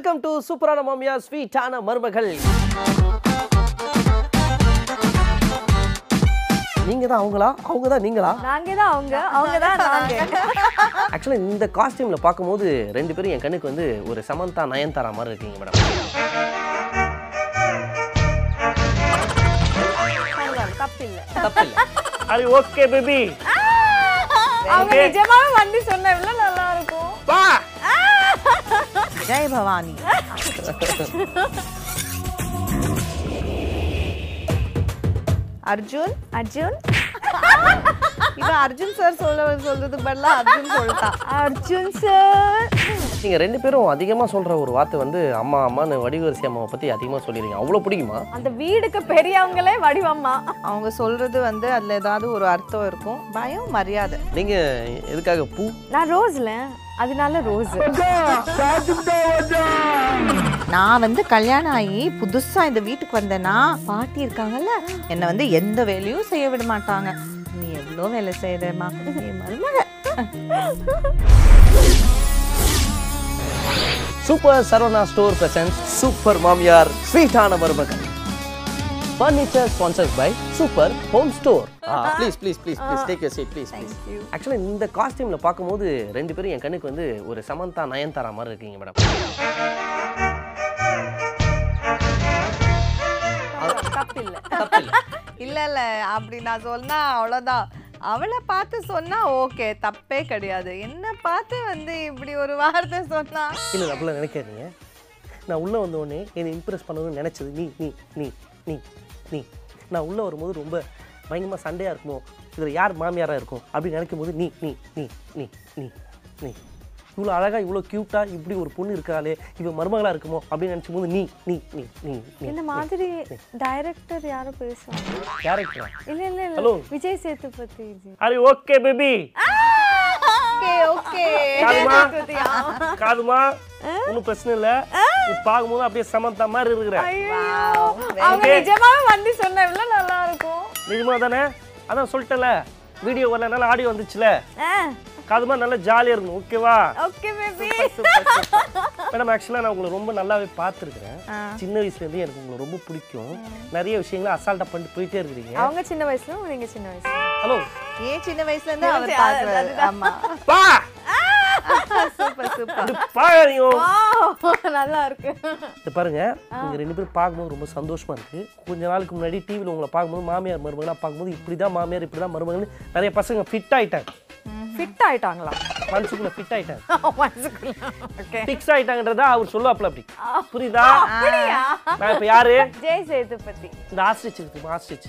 Welcome to சூப்பரான மாமியா ஸ்வீட்டான மருமகள் நீங்க தான் அவங்களா? அவங்க தான் நீங்களா? நாங்க தான் அவங்க. அவங்க தான் நாங்க. ஆக்சுவலாக இந்த காஸ்டியூம்ல பார்க்கும்போது ரெண்டு பேரும் என் கண்ணுக்கு வந்து ஒரு சமந்தா நயன்தாரா மாதிரி இருக்கீங்க மேடம் அது ஓகே பேபி அவங்க நிஜமாவே வந்து சொன்ன எவ்வளவு நல்லா இருக்கும். ஜெய் பவானி அர்ஜுன் அர்ஜுன் இவன் அர்ஜுன் சார் சொல்ல சொல்றது பதிலா அர்ஜுன் சொல்லிட்டான் அர்ஜுன் சார் நீங்க ரெண்டு பேரும் அதிகமா சொல்ற ஒரு வார்த்தை வந்து அம்மா அம்மான்னு வடிவரிசி அம்மாவை பத்தி அதிகமா சொல்லிருக்கீங்க. அவ்வளவு பிடிக்குமா? அந்த வீடுக்கு பெரியவங்களே வடிவம்மா. அவங்க சொல்றது வந்து அதுல ஏதாவது ஒரு அர்த்தம் இருக்கும். பயம் மரியாதை. நீங்க எதுக்காக பூ? நான் ரோஸ்ல. அதனால ரோஸ். நான் வந்து கல்யாணம் ஆகி புதுசா இந்த வீட்டுக்கு வந்தேன்னா பாட்டி இருக்காங்கல்ல என்னை வந்து எந்த வேலையும் செய்ய விட மாட்டாங்க. நீ எவ்வளோ வேலை செய்யறமா நீ மருமக. Super Saravana store presents super மாமியார் ஸ்வீட்டான மருமகள். Furniture sponsored by super home store please please please please take your seat please please ஆக்சுவலாக இந்த காஸ்டியூம்ல பார்க்கும்போது ரெண்டு பேரும் என் கண்ணுக்கு வந்து ஒரு சமந்தா நயன்தாரா மாதிரி இருக்கீங்க மேடம் தப்பு இல்ல தப்பு இல்லை இல்ல இல்ல அப்படி நான் சொன்னா அவ்வளவுதான். அவளை பார்த்து சொன்னா ஓகே தப்பே கிடையாது. என்ன பார்த்து வந்து இப்படி ஒரு வார்த்தை சொன்னா? இல்லை அப்படிலாம் நினைக்காதீங்க. நான் உள்ளே வந்த உடனே என்னை இம்ப்ரெஸ் பண்ணணும்னு நினச்சது நீ நீ நீ நீ. நீ. நான் உள்ளே வரும்போது ரொம்ப பயங்கரமாக சண்டையாக இருக்குமோ? இதில் யார் மாமியாராக இருக்கும்? அப்படின்னு நினைக்கும் போது நீ நீ நீ நீ நீ. நீ இவ்வளோ அழகாக இவ்வளோ க்யூட்டாக இப்படி ஒரு பொண்ணு இருக்காளே இவன் மருமகளாக இருக்குமோ? அப்படின்னு நினச்சும் போது நீ நீ நீ நீ. இந்த மாதிரி டைரக்டர் யாரும் பேசுவாங்க? கேரக்டரா இல்ல இல்ல Hello. விஜய் சேதுபதி ஜி. அரே ஓகே பேபி ஓகே ஓகே. காதுமா? காதுமா? ஒன்றும் பிரச்சனை இல்லை. பார்க்கும்போது அப்படியே சமந்தா மாதிரி இருக்கிற. அவங்க நிஜமாவே வந்து சொன்ன எவ்வளவு நல்லா இருக்கும். நிஜமா தானே அதான் சொல்லிட்டேன்ல. வீடியோ வரலனால ஆடியோ வந்துச்சுல. காதுமா நல்லா ஜாலியாக இருக்கணும் ஓகேவா ஓகே பேபி மேடம் ஆக்சுவலாக நான் உங்களை ரொம்ப நல்லாவே பார்த்துருக்குறேன். சின்ன வயசுலேருந்து எனக்கு உங்களை ரொம்ப பிடிக்கும். நிறைய விஷயங்களை அசால்ட்டாக பண்ணிட்டு போயிட்டே இருக்கிறீங்க. அவங்க சின்ன வயசுல நீங்க சின்ன வயசுல? ஹலோ ஏன் சின்ன வயசுல இருந்து அவர் அதுதான். ஆமா. பா சூப்பர் சூப்பர். இது பாருங்க Wow, நல்லா இருக்கு இது பாருங்க நீங்க ரெண்டு பேரும் பார்க்கும்போது ரொம்ப சந்தோஷமா இருக்கு. கொஞ்ச நாளுக்கு முன்னாடி டிவியில் உங்களை பார்க்கும்போது மாமியார் மருமகளாக பார்க்கும்போது இப்படி தான் மாமியார் இப்படி தான் மருமகள்னு நிறைய பசங்க ஃபிட் ஆயிட்டாங்க. ஃபிட் ஆயிட்டாங்களா? மனசுக்குள்ள ஃபிட் ஆயிட்டாங்க மனசுக்குள்ள ஓகே ஃபிக்ஸ் ஆயிட்டாங்கன்றதா அவர் சொல்லுவாப்ல அப்படி. புரியுதா? நான் இப்போ யாரு? ஜெய் சேதுபதி இந்த ஆஸ்ட்ரிச் இருக்கு ஆஸ்ட்ரிச்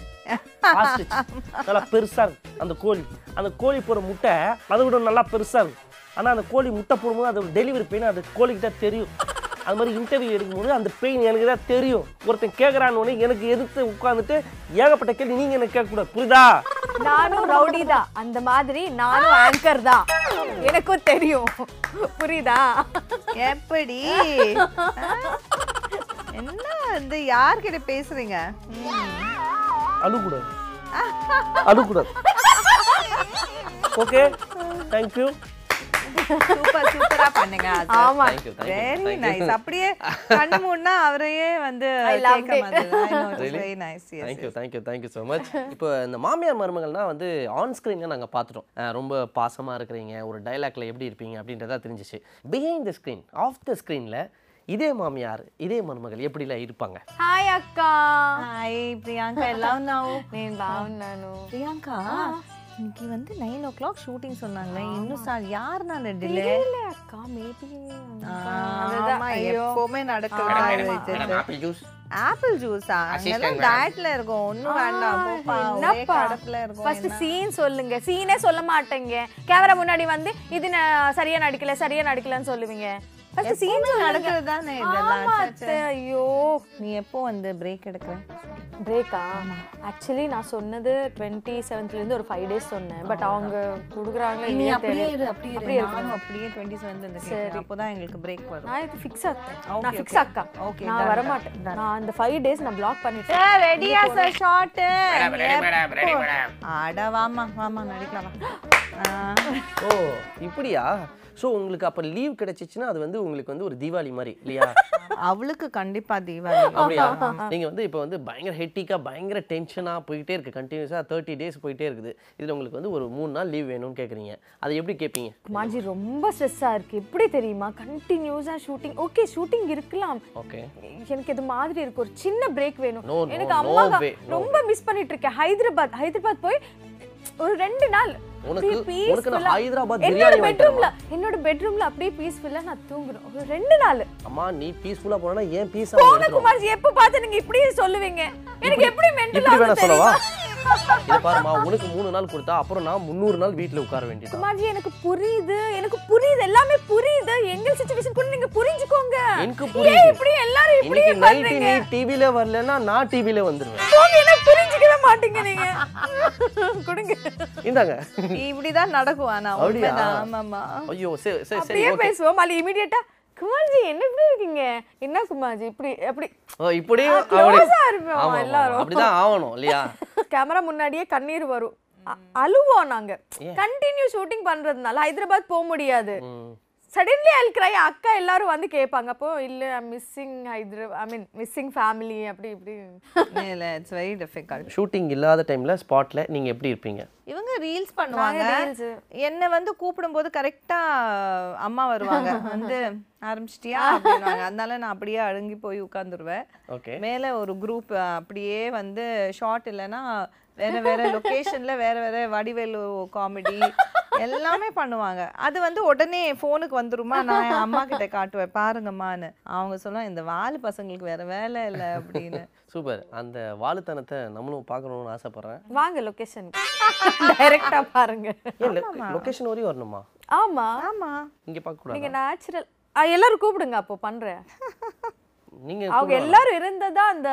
ஆஸ்ட்ரிச் நல்லா பெருசா இருக்கு அந்த கோழி. அந்த கோழி போற முட்டை அதை விட நல்லா பெருசா இருக்கு. ஆனா அந்த கோழி முட்டை போடும்போது அதோட டெலிவரி பெயின் அது கோழிக்கிட்ட தெரியும். அது மாதிரி இன்டர்வியூ எடுக்கும்போது அந்த பெயின் எனக்கு தான் தெரியும். ஒருத்தன் கேட்குறான்னு எனக்கு எதிர்த்து உட்காந்துட்டு ஏகப்பட்ட கேள்வி நீங்க எனக்கு கேட்கக்கூடாது புரியுதா? நானும் ரவுடி தான். அந்த மாதிரி நானும் ஆங்கர் தான். எனக்கும் தெரியும். புரியுதா? எப்படி? என்ன வந்து யார்கிட்ட பேசுறீங்க? ம். அழுக்கூடாது அழுக்கூடாது ஓகே? தேங்க்யூ சூப்பர் சூப்பரா பண்ணுங்க ஆமா தேங்க்யூ வெரி நைஸ் அப்படியே கண்ணு மூடினா அவரையே வந்து I loved கேட்க it. மாதிரி Really? Very nice thank you thank you thank you so much இப்போ இந்த மாமியார் மருமகள்னா வந்து ஆன் ஸ்க்ரீனில் நாங்கள் பார்த்துட்டோம் அஹ் ரொம்ப பாசமாக இருக்கிறீங்க ஒரு டைலாக்ல எப்படி இருப்பீங்க அப்படின்றதா தெரிஞ்சிச்சு behind the screen off the ஸ்க்ரீனில் இதே மாமியார் இதே மருமகள் எப்படிலாம் இருப்பாங்க హాయ్ అక్క హాయ్ ప్రియాంక ఎలా ఉన్నావు నేను బాగున్నాను பிரியங்கா இன்னைக்கு வந்து நைன் ஓ கிளாக் ஷூட்டிங் சொன்னாங்களே இன்னும் சார் யார் நான் டிலே தெரியல அக்கா மேபி எப்பவுமே நடக்கிறது ஆப்பிள் ஜூஸா அங்கெல்லாம் டயட்ல இருக்கும். ஒண்ணும் வேண்டாம். என்னப்பா? கடப்புல இருக்கும். ஃபர்ஸ்ட் சீன் சொல்லுங்க. சீனே சொல்ல மாட்டேங்க. கேமரா முன்னாடி வந்து இது சரியா நடிக்கல சரியா நடிக்கலன்னு சொல்லுவீங்க. நடக்கிறது தானே ஐயோ. நீ எப்போ வந்து பிரேக் எடுக்கிற பிரேக்கா ஆக்சுவலி நான் சொன்னது டுவெண்ட்டி செவன்த்லேருந்து ஒரு ஃபைவ் டேஸ் சொன்னேன். பட் அவங்க கொடுக்குறாங்க அப்படியே நானும் அப்படியே டுவெண்ட்டி செவன்ல இருந்து அப்போதான் எங்களுக்கு பிரேக் வரும். நான் இது ஃபிக்ஸ் Okay, நான் ஃபிக்ஸ். அக்கா. Okay, நான் வர மாட்டேன். நான் அந்த ஃபைவ் டேஸ் நான் பிளாக் பண்ணிட்டேன் ரெடியா சார் ஷார்ட் அட வாமா வாமா நடிக்கலாம். ஓ இப்படியா? ஸோ உங்களுக்கு அப்போ லீவ் கிடைச்சிச்சுன்னா அது வந்து உங்களுக்கு வந்து ஒரு தீபாவளி மாதிரி இல்லையா? அவளுக்கு கண்டிப்பா தீபாவளி. அப்படியா? வந்து இப்போ வந்து பயங்கர ஹெட்டிக்காக பயங்கர டென்ஷனாக போயிட்டே இருக்குது கண்டினியூஸாக தேர்ட்டி டேஸ் போயிட்டே இருக்குது. இதில் உங்களுக்கு வந்து ஒரு மூணு நாள் லீவ் வேணும்னு கேட்குறீங்க அதை எப்படி கேட்பீங்க மாஜி ரொம்ப ஸ்ட்ரெஸ்ஸாக இருக்கு. எப்படி தெரியுமா? கண்டினியூஸாக ஷூட்டிங் ஓகே ஷூட்டிங் இருக்கலாம். ஓகே எனக்கு இது மாதிரி இருக்கு. ஒரு சின்ன பிரேக் வேணும். No, no, எனக்கு no அம்மா ரொம்ப மிஸ் பண்ணிட்டு இருக்கேன். ஹைதராபாத் ஹைதராபாத் போய் ஒரு ரெண்டு நாள் உனக்கு உனக்கு நான் ஹைதராபாத் பிரியாணி பெட்ரூம்ல என்னோட பெட்ரூம்ல அப்படியே பீஸ்ஃபுல்லா நான் தூங்குறேன். ரெண்டு நாள். அம்மா நீ பீஸ்ஃபுல்லாக போனா ஏன் பீஸ் போன குமார்ஜி எப்ப பார்த்து நீங்க இப்படி சொல்லுவீங்க? எனக்கு எப்படி இப்படி வேணா சொல்லவா? இதை பாருமா உனக்கு மூணு நாள் கொடுத்தா அப்புறம் நான் முந்நூறு நாள் வீட்டில் உட்கார வேண்டியது குமார்ஜி எனக்கு புரியுது எனக்கு புரியுது எல்லாமே புரியுது. எங்க சிச்சுவேஷன் கூட நீங்க புரிஞ்சுக்கோங்க. எனக்கு புரியுது. இப்படி எல்லாரும் இப்படி பண்றீங்க? நீ டிவில வரலன்னா நான் டிவில வந்துருவேன். போங்க என்ன புரிஞ்சுக்கவே மாட்டீங்க நீங்க. கொடுங்க. இந்தாங்க. இப்படிதான் நடக்கும். ஆனா அப்படியா? உண்மைதான். ஆமாமா ஐயோ சரி சரி சரி அப்படியே ஓகே பேசுவோம். அது இமிடியேட்டா குமார்ஜி என்ன இப்படி இருக்கீங்க? என்ன குமார்ஜி இப்படி அப்படி. ஆமா, எல்லாரும். அப்படிதான் ஆகணும் இல்லையா? கேமரா முன்னாடியே கண்ணீர் வரும். அழுவோம் நாங்க. கண்டினியூ ஷூட்டிங் பண்றதுனால ஹைதராபாத் போக முடியாது. சடன்லி அல் கிரை அக்கா எல்லாரும் வந்து கேட்பாங்க. அப்போ இல்ல missing Hyderabad I mean missing family அப்படி இப்படி. இல்ல இட்ஸ் வெரி டிஃபிகல்ட் ஷூட்டிங் இல்லாத டைம்ல ஸ்பாட்ல நீங்க எப்படி இருப்பீங்க? இவங்க ரீல்ஸ் பண்ணுவாங்க. reels. என்னை வந்து கூப்பிடும்போது கரெக்டா அம்மா வருவாங்க. வந்து ஆரம்பிச்சிட்டியா? அப்படின்வாங்க அதனால நான் அப்படியே அழுங்கி போய் உட்காந்துருவேன். ஓகே மேல ஒரு குரூப் அப்படியே வந்து ஷார்ட் இல்லைன்னா வேற வேற லொகேஷன்ல வேற வேற வடிவேலு காமெடி எல்லாமே பண்ணுவாங்க. அது வந்து உடனே ஃபோனுக்கு வந்துருமா? நான் என் அம்மா கிட்ட காட்டுவேன். பாருங்கம்மான்னு. அவங்க சொல்லுவாங்க இந்த வாலு பசங்களுக்கு வேற வேலை இல்லை அப்படின்னு. சூப்பர் அந்த வாழுத்தனத்தை நம்மளும் பார்க்கணும்னு ஆசைப்படுறேன். வாங்க லொகேஷன் டைரக்டா பாருங்க. லொகேஷன் வரையும் வரணுமா? ஆமா. ஆமா. இங்க பார்க்க கூடாது? நீங்க நேச்சுரல் எல்லாரும் கூப்பிடுங்க அப்போ பண்றேன். நீங்க அவங்க எல்லாரும் இருந்ததா அந்த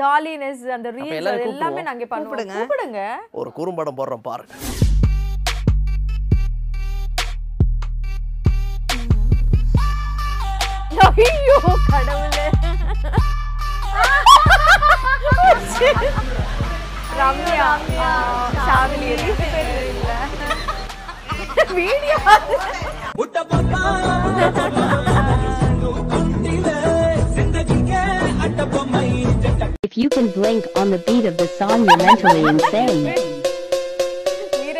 ஜாலினஸ் அந்த ரீல்ஸ் எல்லாமே நாங்க பண்ணுவோம். கூப்பிடுங்க. ஒரு குறும்படம் போடுறோம் பாருங்க. ஐயோ கடவுளே Ramya Shamili video If you can blink on the beat of the song, you're mentally insane.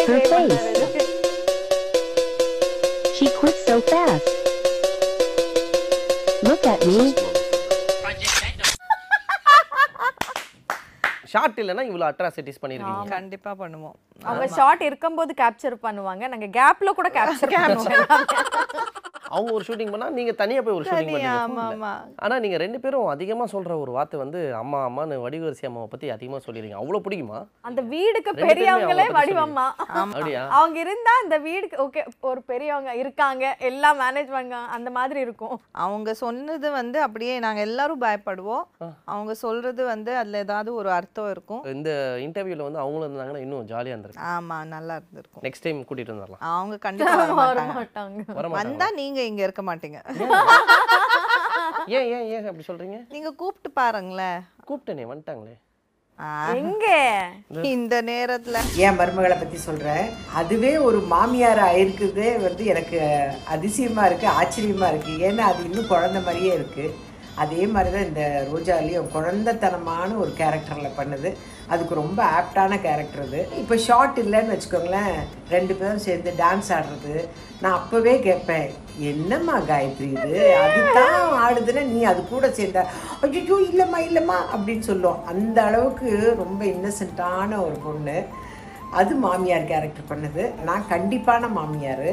Her face. She quit so fast. Look at me. Short இல்லைன்னா இவ்வளோ அட்ராசிட்டிஸ் பண்ணியிருக்கீங்க கண்டிப்பா பண்ணுவோம். அவங்க ஷார்ட் இருக்கும்போது கேப்சர் பண்ணுவாங்க. நாங்க கேப்ல கூட கேப்சர் பண்ணுவோம். அவங்க ஒரு ஷூட்டிங் பண்ணா நீங்க தனியா போய் ஒரு ஷூட்டிங் பண்ணுவீங்க ஆமா. ஆனா நீங்க ரெண்டு பேரும் அதிகமா சொல்ற ஒரு வார்த்தை வந்து அம்மா அம்மான்னு வடிவரிசி அம்மாவை பத்தி அதிகமா சொல்லிருக்கீங்க அவ்வளவு பிடிக்குமா? அந்த வீடுக்கு பெரியவங்களே வடிவம்மா. அப்படியா? அவங்க இருந்தா அந்த வீடுக்கு ஓகே ஒரு பெரியவங்க இருக்காங்க எல்லாம் மேனேஜ் பண்ண அந்த மாதிரி இருக்கும். அவங்க சொன்னது வந்து அப்படியே நாங்க எல்லாரும் பயப்படுவோம். அவங்க சொல்றது வந்து அதுல ஏதாவது ஒரு அர்த்தம் இருக்கும். இந்த இன்டர்வியூல வந்து அவங்களும் இருந்தாங்கன்னா இன்னும் ஜாலியா இருந்திருக்கும். ஆமா நல்லா இருந்திருக்கும். நெக்ஸ்ட் டைம் கூட்டிட்டு வந்துடலாம் அவங்க கண்டிப்பா வர மாட்டாங்க. மாட்டாங்க. வர மாட்டாங்க வந்தா நீங்க இங்க இருக்க மாட்டீங்க. ஏன்? ஏன் ஏன் அப்படி சொல்றீங்க? நீங்க கூப்பிட்டு பாருங்களேன். கூப்பிட்டேனே வந்துட்டாங்களே. எங்க? இந்த நேரத்துல. என் மருமகளை பற்றி சொல்கிறேன் அதுவே ஒரு மாமியார் ஆயிருக்குதே வந்து எனக்கு அதிசயமாக இருக்குது ஆச்சரியமாக இருக்குது ஏன்னா அது இன்னும் குழந்த மாதிரியே இருக்குது அதே மாதிரி தான் இந்த ரோஜாலையும் குழந்தைத்தனமான ஒரு கேரக்டரில் பண்ணுது. அதுக்கு ரொம்ப ஆப்டான கேரக்டர் அது. இப்போ ஷார்ட் இல்லைன்னு வச்சுக்கோங்களேன் ரெண்டு பேரும் சேர்ந்து டான்ஸ் ஆடுறது. நான் அப்போவே கேட்பேன் என்னம்மா காயத்ரி இது? அதுதான் ஆடுதுன்னா நீ அது கூட சேர்ந்த? ஐயோ இல்லைம்மா இல்லைம்மா அப்படின்னு சொல்லுவோம் அந்த அளவுக்கு ரொம்ப இன்னசென்ட்டான ஒரு பொண்ணு. அது மாமியார் கேரக்டர் பண்ணுது. நான் கண்டிப்பான மாமியார்.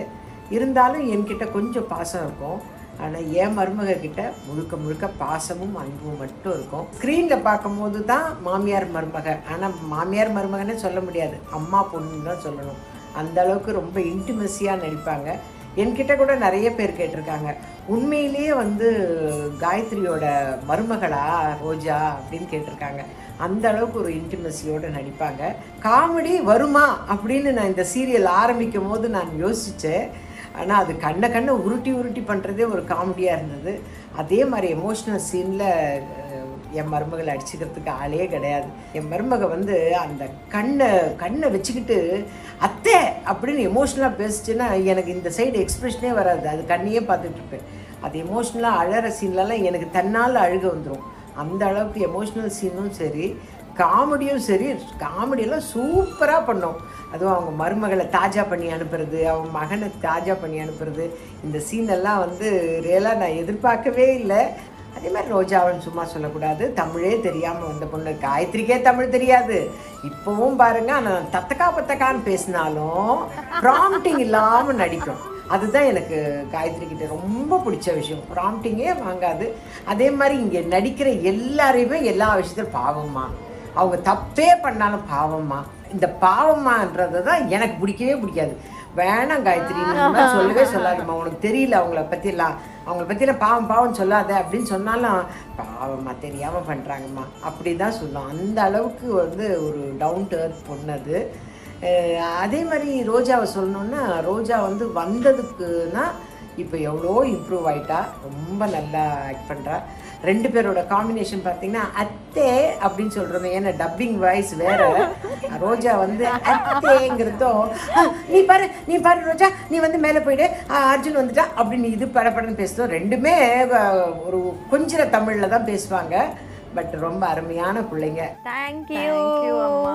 இருந்தாலும் என்கிட்ட கொஞ்சம் பாசம் இருக்கும். ஆனால் என் மருமக கிட்ட முழுக்க முழுக்க பாசமும் அன்பும் மட்டும் இருக்கும். ஸ்க்ரீனில் பார்க்கும்போது தான் மாமியார் மருமக. ஆனால் மாமியார் மருமகனே சொல்ல முடியாது. அம்மா பொண்ணுன்னு தான் சொல்லணும். அந்த அளவுக்கு ரொம்ப இன்டிமெஸியாக நடிப்பாங்க. என்கிட்ட கூட நிறைய பேர் கேட்டிருக்காங்க. உண்மையிலேயே வந்து காயத்ரியோட மருமகளா ரோஜா அப்படின்னு கேட்டிருக்காங்க. அந்த அளவுக்கு ஒரு இன்டிமெசியோடு நடிப்பாங்க. காமெடி வருமா அப்படின்னு நான் இந்த சீரியல் ஆரம்பிக்கும் போது நான் யோசித்தேன் ஆனால் அது கண்ணை கண்ணை உருட்டி உருட்டி பண்ணுறதே ஒரு காமெடியாக இருந்தது. அதே மாதிரி எமோஷ்னல் சீனில் என் மருமகளை அடிச்சுக்கிறதுக்கு ஆளே கிடையாது. என் மருமக வந்து அந்த கண்ணை கண்ணை வச்சுக்கிட்டு அத்தை! அப்படின்னு எமோஷ்னலாக பேசிச்சுன்னா எனக்கு இந்த சைடு எக்ஸ்பிரஷனே வராது. அது கண்ணையே பார்த்துட்டு இருப்பேன். அது எமோஷ்னலாக அழகிற சீன்லலாம் எனக்கு தன்னால் அழுக வந்துடும் அந்த அளவுக்கு எமோஷ்னல் சீனும் சரி காமெடியும் சரி காமெடியெல்லாம் சூப்பராக பண்ணோம். அதுவும் அவங்க மருமகளை தாஜா பண்ணி அனுப்புறது அவங்க மகனை தாஜா பண்ணி அனுப்புறது இந்த சீன் எல்லாம் வந்து ரியலாக நான் எதிர்பார்க்கவே இல்லை. அதே மாதிரி ரோஜாவன் சும்மா சொல்லக்கூடாது. தமிழே தெரியாமல் வந்த பொண்ணு. காயத்ரிக்கே தமிழ் தெரியாது. இப்போவும் பாருங்க ஆனால் தத்தக்கா பத்தக்கான்னு பேசினாலும் ப்ராம்ப்டிங் இல்லாமல் நடிக்கும். அதுதான் எனக்கு காயத்ரி கிட்ட ரொம்ப பிடிச்ச விஷயம். ப்ராம்ப்டிங்கே வாங்காது. அதே மாதிரி இங்கே நடிக்கிற எல்லாரையுமே எல்லா விஷயத்திலும் பாவம்மா. அவங்க தப்பே பண்ணாலும் பாவம்மா. இந்த பாவம்மான்றது தான் எனக்கு பிடிக்கவே பிடிக்காது. வேணாம் காயத்ரி சொல்லவே சொல்லாதம்மா. உனக்கு தெரியல அவங்கள பற்றிலாம் அவங்கள பற்றிலாம் பாவம் பாவம் சொல்லாத. அப்படின்னு சொன்னாலும் பாவம்மா தெரியாமல் பண்ணுறாங்கம்மா அப்படி தான் சொல்லும் அந்த அளவுக்கு வந்து ஒரு டவுன் டு அர்த் பொண்ணு அது அதே மாதிரி ரோஜாவை சொல்லணுன்னா ரோஜா வந்து வந்ததுக்குன்னா இப்போ எவ்வளோ இம்ப்ரூவ் ஆகிட்டா ரொம்ப நல்லா ஆக்ட் பண்ணுறா ரெண்டு பேரோட காம்பினேஷன் பார்த்தீங்கன்னா அத்தே அப்படின்னு சொல்கிறோம் ஏன்னா டப்பிங் வாய்ஸ் வேற. ரோஜா வந்து அத்தேங்கிறதும் நீ பாரு நீ பாரு ரோஜா நீ வந்து மேலே போயிடு. அர்ஜுன் வந்துட்டா அப்படின்னு இது படப்படன்னு பேசுதோம் ரெண்டுமே ஒரு கொஞ்சம் தமிழில் தான் பேசுவாங்க. பட் ரொம்ப அருமையான பிள்ளைங்க. தேங்க்யூ Thank you, அம்மா.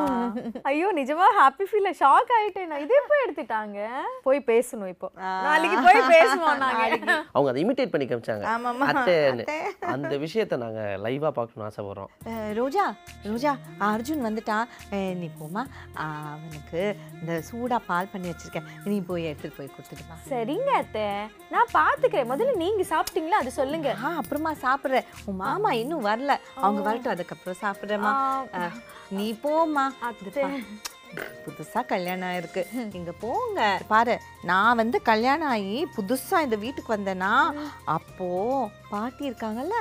ஐயோ நிஜமா ஹாப்பி ஃபீல் ஷாக் ஆயிட்டேன் இதே போய் எடுத்துட்டாங்க? போய் பேசணும் இப்போ. நாளைக்கு போய் பேசுவோம் நாங்க. அவங்க அதை இமிட்டேட் பண்ணி காமிச்சாங்க. அத்தைன்னு அந்த விஷயத்தை நாங்க லைவா பார்க்கணும்னு ஆசைப்படுறோம். ரோஜா ரோஜா அர்ஜுன் வந்துட்டான். நீ போமா அவனுக்கு இந்த சூடா பால் பண்ணி வச்சிருக்கேன். நீ போய் எடுத்துட்டு போய் கொடுத்துட்டு சரிங்க அத்தை. நான் பாத்துக்கிறேன். முதல்ல நீங்க சாப்பிட்டீங்களா? அது சொல்லுங்க. ஆ அப்புறமா சாப்பிட்றேன். உன் மாமா இன்னும் வரல. அவங்க வரட்டும். அதுக்கப்புறம் சாப்பிட்றேம்மா. நீ போம்மா. புதுசா கல்யாணம் ஆயிருக்கு. இங்க போங்க. பாரு நான் வந்து கல்யாணம் ஆகி புதுசா இந்த வீட்டுக்கு வந்தேனா அப்போ பாட்டி இருக்காங்கல்ல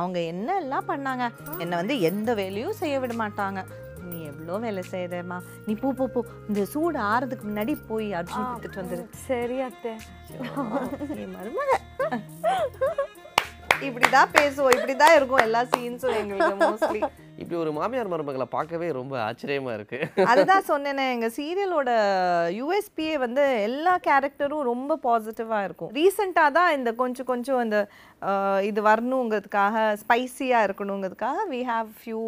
அவங்க என்ன எல்லாம் பண்ணாங்க? என்னை வந்து எந்த வேலையும் செய்ய விட மாட்டாங்க. நீ எவ்வளோ வேலை செய்யறேம்மா? நீ போ போ போ. இந்த சூடு ஆறதுக்கு முன்னாடி போய் அர்ஜுன் கொடுத்துட்டு வந்துரு. சரி அத்தை. என் மருமக இப்படிதான் பேசுவோம் இப்படிதான் இருக்கும் எல்லா சீன்ஸும் எங்களுக்கு மோஸ்ட்லி இப்படி ஒரு மாமியார் மருமகளை பார்க்கவே ரொம்ப ஆச்சரியமா இருக்கு. அதுதான் சொன்னேனே எங்க சீரியலோட யூஎஸ்பியே வந்து எல்லா கேரக்டரும் ரொம்ப பாசிட்டிவா இருக்கும். ரீசெண்டாக தான் இந்த கொஞ்சம் கொஞ்சம் இந்த இது வரணுங்கிறதுக்காக ஸ்பைசியா இருக்கணுங்கிறதுக்காக வி ஹாவ் ஃபியூ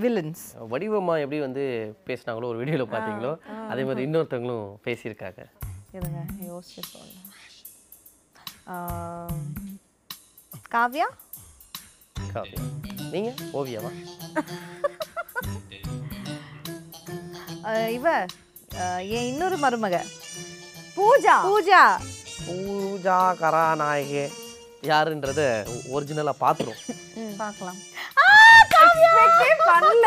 வில்லன்ஸ் வடிவமா எப்படி வந்து பேசினாங்களோ ஒரு வீடியோல பார்த்தீங்களோ அதே மாதிரி இன்னொருத்தவங்களும் பேசியிருக்காங்க. இருங்க யோசிச்சு ஆஹ், காவ்யா காவியா நீங்க? ஓவியாவா இவ என் இன்னொரு மருமக. பூஜா. பூஜா. பூஜா கராநாயகே யாருன்றத ஒரிஜினலா பார்த்துரும். பார்க்கலாம். பண்ணல.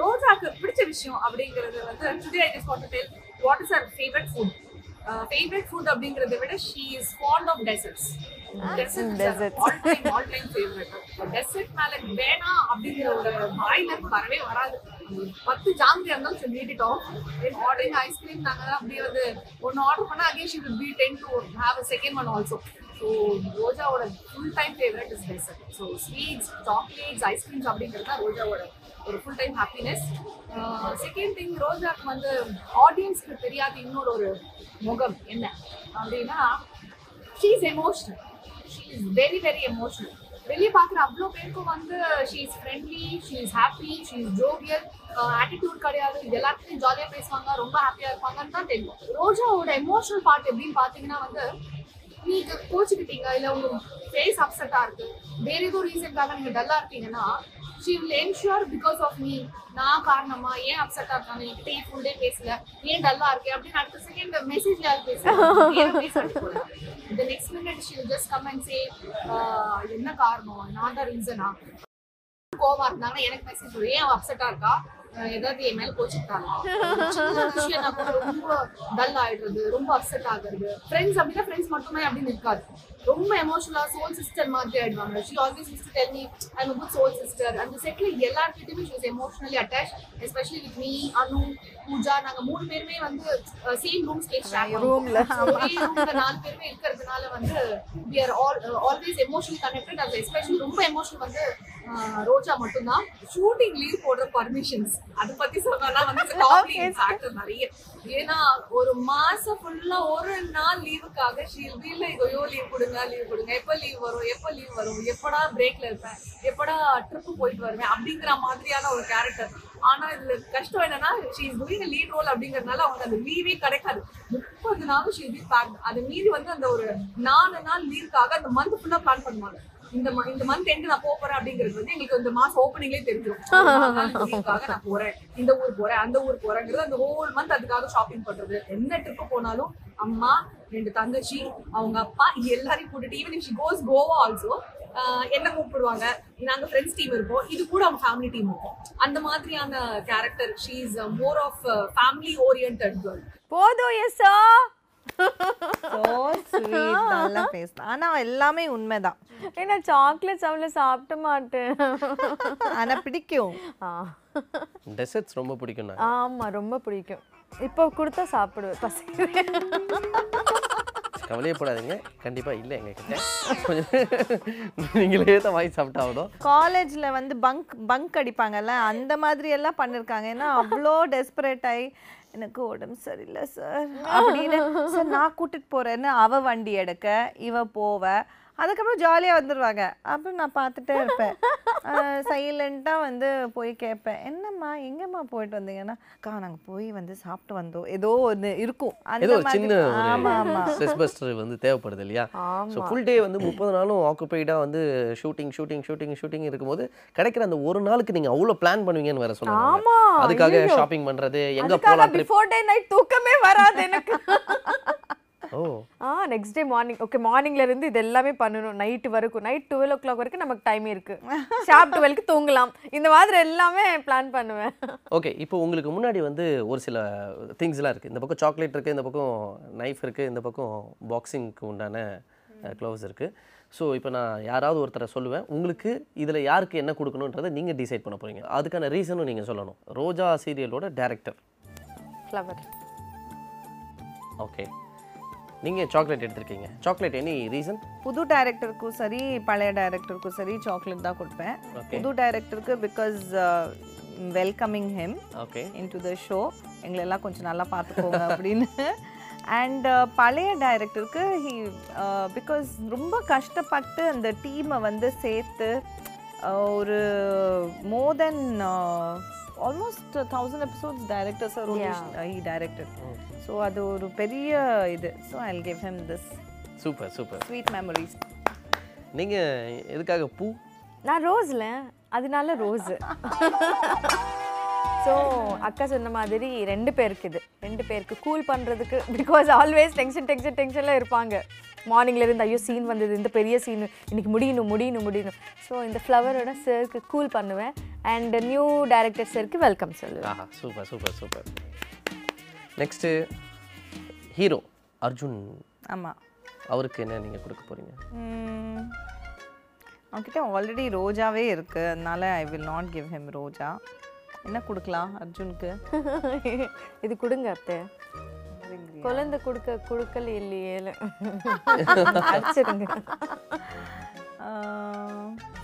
ரோஜாக்கு பிடிச்ச விஷயம் அப்படிங்கிறது வந்து today I just want to tell what is her favourite food favourite food அப்படிங்கறத விட she is fond of desserts dessert all time all time favourite dessert மேல வேணாம் அப்படிங்கிற ஒரு வாயில வரவே வராது. பத்து ஜாங்கிரி இருந்தாலும் தென் ஆர்டரிங் ஐஸ்கிரீம் நாங்க அப்படியே வந்து ஒன்னு ஆர்டர் பண்ணா again she will be tend to have a second one also so ரோஜாவோட full time favourite is dessert so sweets chocolates ice creams அப்படிங்கிறது தான் ரோஜாவோட ஒரு full time happiness second thing ரோஜாக்கு வந்து ஆடியன்ஸ்க்கு தெரியாத இன்னொரு ஒரு முகம் என்ன அப்படின்னா she is emotional she is very very emotional வெளியே பார்க்குற அவ்வளோ பேருக்கும் வந்து she is friendly she is happy she is jovial attitude கிடையாது. இது எல்லாத்துலையும் ஜாலியாக பேசுவாங்க ரொம்ப ஹாப்பியாக இருப்பாங்கன்னு தான் தெரியும். ரோஜாவோட எமோஷனல் பார்ட் எப்படின்னு பார்த்தீங்கன்னா வந்து நீங்க கோச்சுக்கிட்டீங்க இல்ல உங்க ஃபேஸ் அப்செட்டா இருக்கு. வேற ஏதோ ரீசன்க்காக நீங்க டல்லா இருக்கீங்கன்னா she will ensure because of me நான் காரணமா ஏன் அப்செட்டா இருக்காங்க? என்கிட்ட ஏன் ஃபுல் டே பேசல? ஏன் டல்லா இருக்கேன் அப்படின்னு அடுத்த செகண்ட் மெசேஜ்ல யார் பேசுறாங்க இந்த next minute she will just come and say என்ன காரணம்? நான் தான் ரீசனா கோவமா இருந்தாங்கன்னா எனக்கு மெசேஜ் ஏன் அப்செட்டா இருக்கா? ஏதாவது என் மேல கோச்சுக்கிட்டாங்க. ரொம்ப டல் ஆயிடுறது ரொம்ப அப்செட் ஆகுறது. ஃப்ரெண்ட்ஸ் அப்படின்னா ஃப்ரெண்ட்ஸ் மட்டுமே அப்படின்னு இருக்காது. ரொம்ப எமோஷனலா சோல் சிஸ்டர் மாதிரி ஆயிடுவாங்க. She always use to tell me I am good soul sister அந்த செட்ல எல்லார்கிட்டயுமே she was emotionally attach especially with me Anu Pooja. நாங்க மூணு பேருமே வந்து சேம் ரூம் ஷேர். ஒரே ரூம்ல நாலு பேருமே இருக்கிறதுனால வந்து we are all always emotionally connected அது எஸ்பெஷலி ரொம்ப எமோஷனல் வந்து ஆஹ், ரோஜா மட்டும்தான். ஷூட்டிங் லீவ் போடுற பர்மிஷன்ஸ் அதை பத்தி சொன்னா வந்து ஃபேக்டர் நிறைய. ஏன்னா ஒரு மாசம் ஃபுல்லா ஒரு நாள் லீவுக்காக ஷீல் வீல்ல ஐயோ லீவ் கொடுங்க. லீவ் கொடுங்க. எப்போ லீவ் வரும்? எப்போ லீவ் வரும்? எப்படா பிரேக்ல இருப்பேன்? எப்படா ட்ரிப்பு போயிட்டு வருவேன்? அப்படிங்கிற மாதிரியான ஒரு கேரக்டர் ஆனா இதுல கஷ்டம் என்னன்னா she is doing lead role அப்படிங்கறதுனால அவங்க அந்த லீவே கிடைக்காது. முப்பது நாளும் ஷீ பி பேக் அது மீறி வந்து அந்த ஒரு நாலு நாள் லீவுக்காக அந்த மந்த் ஃபுல்லா பிளான் பண்ணுவாங்க. இந்த இந்த மந்த் எண்டு நான் போறேன் அப்படிங்கிறது வந்து எங்களுக்கு இந்த மாசம் ஓப்பனிங்லேயே தெரிஞ்சிடும் நான் போறேன். இந்த ஊர் போறேன் அந்த ஊர் போறேங்கிறது அந்த ஹோல் மந்த் அதுக்காக ஷாப்பிங் பண்றது. என்ன ட்ரிப்பு போனாலும் அம்மா ரெண்டு தங்கச்சி அவங்க அப்பா இது எல்லாரையும் கூட்டிட்டு even if she goes Goa also என்ன கூப்பிடுவாங்க? நாங்க ஃப்ரெண்ட்ஸ் டீம் இருப்போம். இது கூட அவங்க ஃபேமிலி டீம் இருக்கும். அந்த மாதிரியான character she is more of family orient girl போதும் எஸ்ஸா ஸோ ஸ்வீட் நல்லா பேசலாம் ஆனா எல்லாமே உண்மைதான். ஏன்னா சாக்லேட்ஸ் அவ்வளோ சாப்பிட மாட்டேன். ஆனா பிடிக்கும். ஆ. டெசர்ட்ஸ் ரொம்ப பிடிக்கும் நான் ஆமா ரொம்ப பிடிக்கும். இப்போ கொடுத்தா சாப்பிடுவேன் பசி கவலையப்படாதீங்க. கண்டிப்பா இல்லை எங்ககிட்ட. கொஞ்சம் நீங்களே தான் வாங்கி காலேஜ்ல வந்து பங்க் பங்க் அடிப்பாங்கல்ல அந்த மாதிரி எல்லாம் பண்ணிருக்காங்க. ஏன்னா அவ்வளோ டெஸ்பரேட் ஆகி எனக்கு உடம்பு சரியில்லை சார் அப்படின்னு. சார் நான் கூட்டிட்டு போறேன்னு அவ வண்டி எடுக்க இவ போவ. அதுக்கப்புறம் ஜாலியாக வந்துடுவாங்க அப்புறம் நான் பார்த்துட்டே இருப்பேன். சைலண்ட்டாக வந்து போய் கேட்பேன். என்னம்மா எங்கம்மா போயிட்டு வந்தீங்கன்னா? அக்கா நாங்கள் போய் வந்து சாப்பிட்டு வந்தோம். ஏதோ ஒன்று இருக்கும். ஏதோ சின்ன ஸ்ட்ரெஸ் பஸ்டர் வந்து தேவைப்படுது இல்லையா? ஸோ ஃபுல் டே வந்து முப்பது நாளும் ஆக்குபைடாக வந்து ஷூட்டிங் ஷூட்டிங் ஷூட்டிங் ஷூட்டிங் இருக்கும்போது கிடைக்கிற அந்த ஒரு நாளுக்கு நீங்கள் அவ்வளோ பிளான் பண்ணுவீங்கன்னு வேற ஆமா, அதுக்காக. ஷாப்பிங் பண்ணுறது எங்கே போகலாம் பிஃபோர் டே நைட் தூக்கமே வராது எனக்கு. Ah next day morning okay மார்னிங்ல இருந்து இது எல்லாமே பண்ணணும். நைட்டு வரைக்கும். நைட் டுவெல் ஓ கிளாக் வரைக்கும் நமக்கு டைம் இருக்கு. ஷார்ப் டுவெல்க்கு தூங்கலாம். இந்த மாதிரி எல்லாமே பிளான் பண்ணுவேன். ஓகே இப்போ உங்களுக்கு முன்னாடி வந்து ஒரு சில திங்ஸ்லாம் இருக்குது இந்த பக்கம் சாக்லேட் இருக்குது இந்த பக்கம் நைஃப் இருக்குது இந்த பக்கம் பாக்ஸிங்க்கு உண்டான க்ளவுஸ் இருக்குது ஸோ இப்போ நான் யாராவது ஒருத்தரை சொல்லுவேன். உங்களுக்கு இதில் யாருக்கு என்ன கொடுக்கணுன்றதை நீங்கள் டிசைட் பண்ண போகிறீங்க அதுக்கான ரீசனும் நீங்கள் சொல்லணும். ரோஜா சீரியலோட டேரக்டர் ஃப்ளவர் ஓகே நீங்கள் சாக்லேட் எடுத்திருக்கீங்க. சாக்லேட் எனி ரீசன் புது டைரக்டருக்கும் சரி பழைய டைரக்டருக்கும் சரி சாக்லேட் தான் கொடுப்பேன். புது டைரக்டருக்கு because welcoming him okay in to the show எங்களெல்லாம் கொஞ்சம் நல்லா பார்த்துக்கோங்க அப்படின்னு. அண்ட் பழைய டைரக்டருக்கு ஹி பிகாஸ் ரொம்ப கஷ்டப்பட்டு அந்த டீமை வந்து சேர்த்து uh, ஒரு more than almost thousand episodes director sir he director so அது ஒரு பெரிய இது. So I give him this super super sweet memories நீங்கள் எதுக்காக பூ? நான் ரோஸ்ல அதனால ரோஸ் ஸோ அக்கா சொன்ன மாதிரி ரெண்டு பேருக்கு இது. ரெண்டு பேருக்கு கூல் பண்ணுறதுக்கு பிகாஸ் ஆல்வேஸ் டென்ஷன் டென்ஷன் டென்ஷனில் இருப்பாங்க. மார்னிங்ல இருந்து ஐயோ சீன் வந்தது. இந்த பெரிய சீன் இன்னைக்கு முடியணும் முடியணும் முடியணும். ஸோ இந்த ஃப்ளவரோட சருக்கு கூல் பண்ணுவேன். அண்ட் நியூ டைரக்டர் சருக்கு வெல்கம் சொல்லுவேன் ஆஹா super super super next hero Arjun ஆமாம் அவருக்கு என்ன நீங்கள் கொடுக்க போகிறீங்க அவன்கிட்ட ஆல்ரெடி ரோஜாவே இருக்கு. அதனால I will not give him ரோஜா. என்ன கொடுக்கலாம் அர்ஜுனுக்கு? இது கொடுங்க அத்தை. குழந்தை கொடுக்க கொடுக்கல இல்லையே. அடிச்சிருங்க.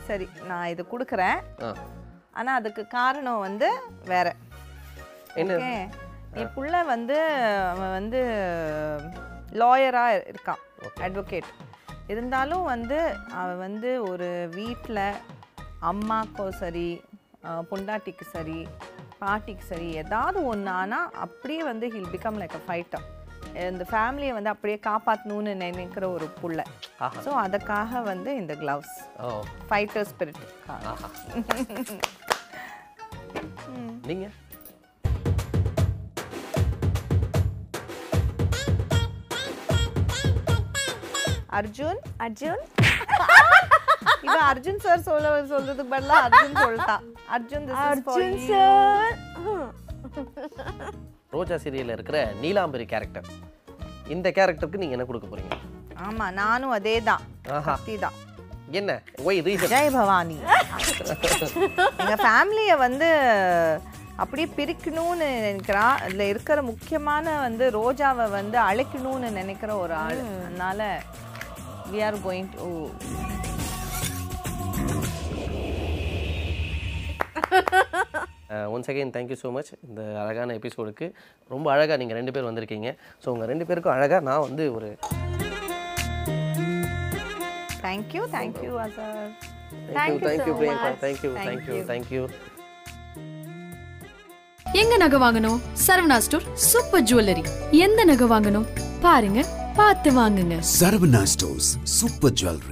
சரி நான் இது கொடுக்குறேன். ஆனால் அதுக்கு காரணம் வந்து வேற. என்ன ஓகே? என் புள்ள வந்து அவன் வந்து லாயராக இருக்கான் அட்வொகேட் இருந்தாலும் வந்து அவன் வந்து ஒரு வீட்டில் அம்மாக்கோ சரி பொண்டாட்டிக்கு சரி பாட்டிக்கு சரி ஏதாவது ஒன்று ஆனால் அப்படியே வந்து he'll become like a fighter இந்த ஃபேமிலியை வந்து அப்படியே காப்பாற்றணும்னு நினைக்கிற ஒரு புள்ள. ஸோ அதுக்காக வந்து இந்த க்ளவுஸ் ஃபைட்டர் ஸ்பிரிட் ஆஹா நீங்கள் அர்ஜுன் அர்ஜுன். இவன் அர்ஜுன் சார் சொல்ல சொல்றதுக்கு பதிலா அர்ஜுன் சொல்லிட்டான் Arjun this is for Arjun. Sir Roja சீரியலில் இருக்கிற நீலாம்பரி கேரக்டர் இந்த கேரக்டருக்கு நீங்கள் என்ன கொடுக்க போகிறீங்க ஆமா நானும் அதே தான் தான் என்ன? Why reason Jai Bhavani. எங்க ஃபேமிலியை வந்து அப்படியே பிரிக்கணும்னு நினைக்கிறா. அதுல இருக்கிற முக்கியமான வந்து ரோஜாவை வந்து அழைக்கணும்னு நினைக்கிற ஒரு ஆள். அதனால we are going to once again thank you so much இந்த அழகான எபிசோடுக்கு ரொம்ப அழகாக நீங்கள் ரெண்டு பேர் வந்திருக்கீங்க. ஸோ உங்கள் ரெண்டு பேருக்கும் அழகாக நான் வந்து ஒரு thank you thank you Asr thank you Priyanka thank you thank you thank you எங்க நகை வாங்கணும்? Saravana store super jewellery. எந்த நகை வாங்கணும்? பாருங்க பார்த்து வாங்குங்க. Saravana Stores Super Jewelry.